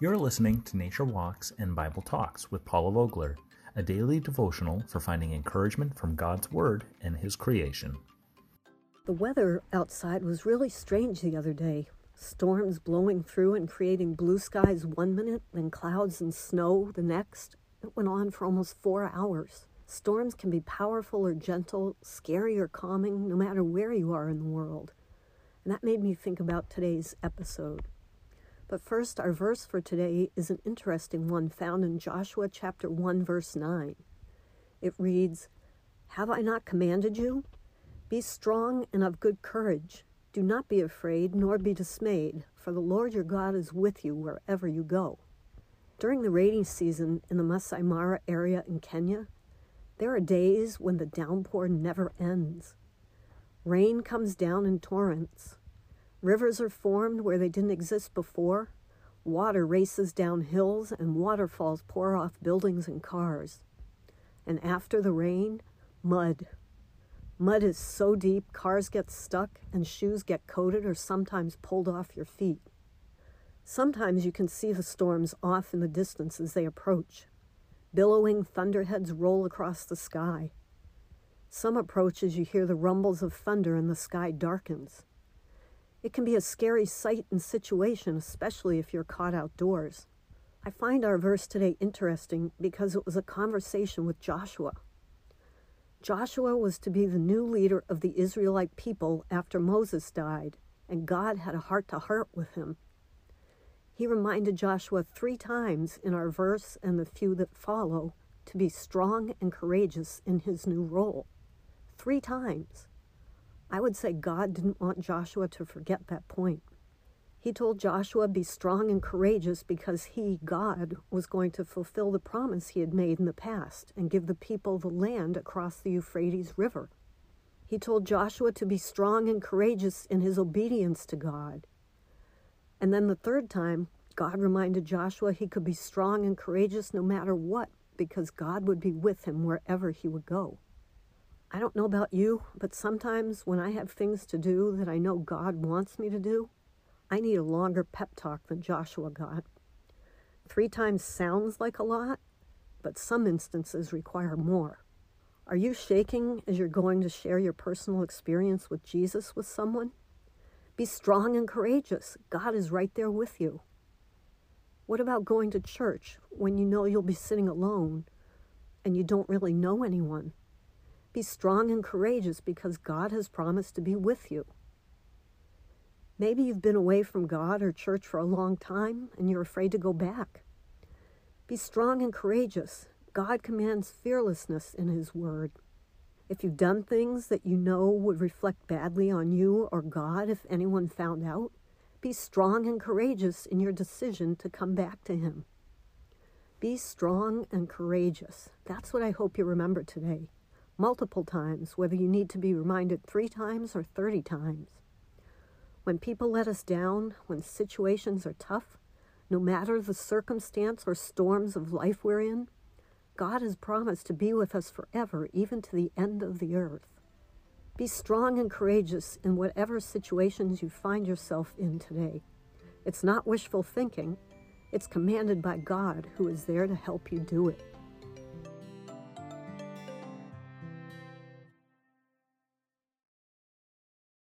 You're listening to Nature Walks and Bible Talks with Paula Vogler, a daily devotional for finding encouragement from God's Word and His creation. The weather outside was really strange the other day. Storms blowing through and creating blue skies one minute, then clouds and snow the next. It went on for almost four hours. Storms can be powerful or gentle, scary or calming, no matter where you are in the world. And that made me think about today's episode. But first, our verse for today is an interesting one found in Joshua chapter 1, verse 9. It reads, Have I not commanded you? Be strong and of good courage. Do not be afraid, nor be dismayed, for the Lord your God is with you wherever you go. During the rainy season in the Masai Mara area in Kenya, there are days when the downpour never ends. Rain comes down in torrents. Rivers are formed where they didn't exist before. Water races down hills and waterfalls pour off buildings and cars. And after the rain, mud. Mud is so deep, cars get stuck and shoes get coated or sometimes pulled off your feet. Sometimes you can see the storms off in the distance as they approach. Billowing thunderheads roll across the sky. Some approaches, you hear the rumbles of thunder and the sky darkens. It can be a scary sight and situation, especially if you're caught outdoors. I find our verse today interesting because it was a conversation with Joshua. Joshua was to be the new leader of the Israelite people after Moses died, and God had a heart to heart with him. He reminded Joshua three times in our verse and the few that follow to be strong and courageous in his new role. Three times. I would say God didn't want Joshua to forget that point. He told Joshua be strong and courageous because he, God, was going to fulfill the promise he had made in the past and give the people the land across the Euphrates River. He told Joshua to be strong and courageous in his obedience to God and then the third time, God reminded Joshua he could be strong and courageous no matter what, because God would be with him wherever he would go. I don't know about you, but sometimes when I have things to do that I know God wants me to do, I need a longer pep talk than Joshua got. Three times sounds like a lot, but some instances require more. Are you shaking as you're going to share your personal experience with Jesus with someone? Be strong and courageous. God is right there with you. What about going to church when you know you'll be sitting alone and you don't really know anyone? Be strong and courageous because God has promised to be with you. Maybe you've been away from God or church for a long time and you're afraid to go back. Be strong and courageous. God commands fearlessness in His Word. If you've done things that you know would reflect badly on you or God if anyone found out, be strong and courageous in your decision to come back to Him. Be strong and courageous. That's what I hope you remember today. Multiple times, whether you need to be reminded three times or 30 times. When people let us down, when situations are tough, no matter the circumstance or storms of life we're in, God has promised to be with us forever, even to the end of the earth. Be strong and courageous in whatever situations you find yourself in today. It's not wishful thinking, it's commanded by God who is there to help you do it.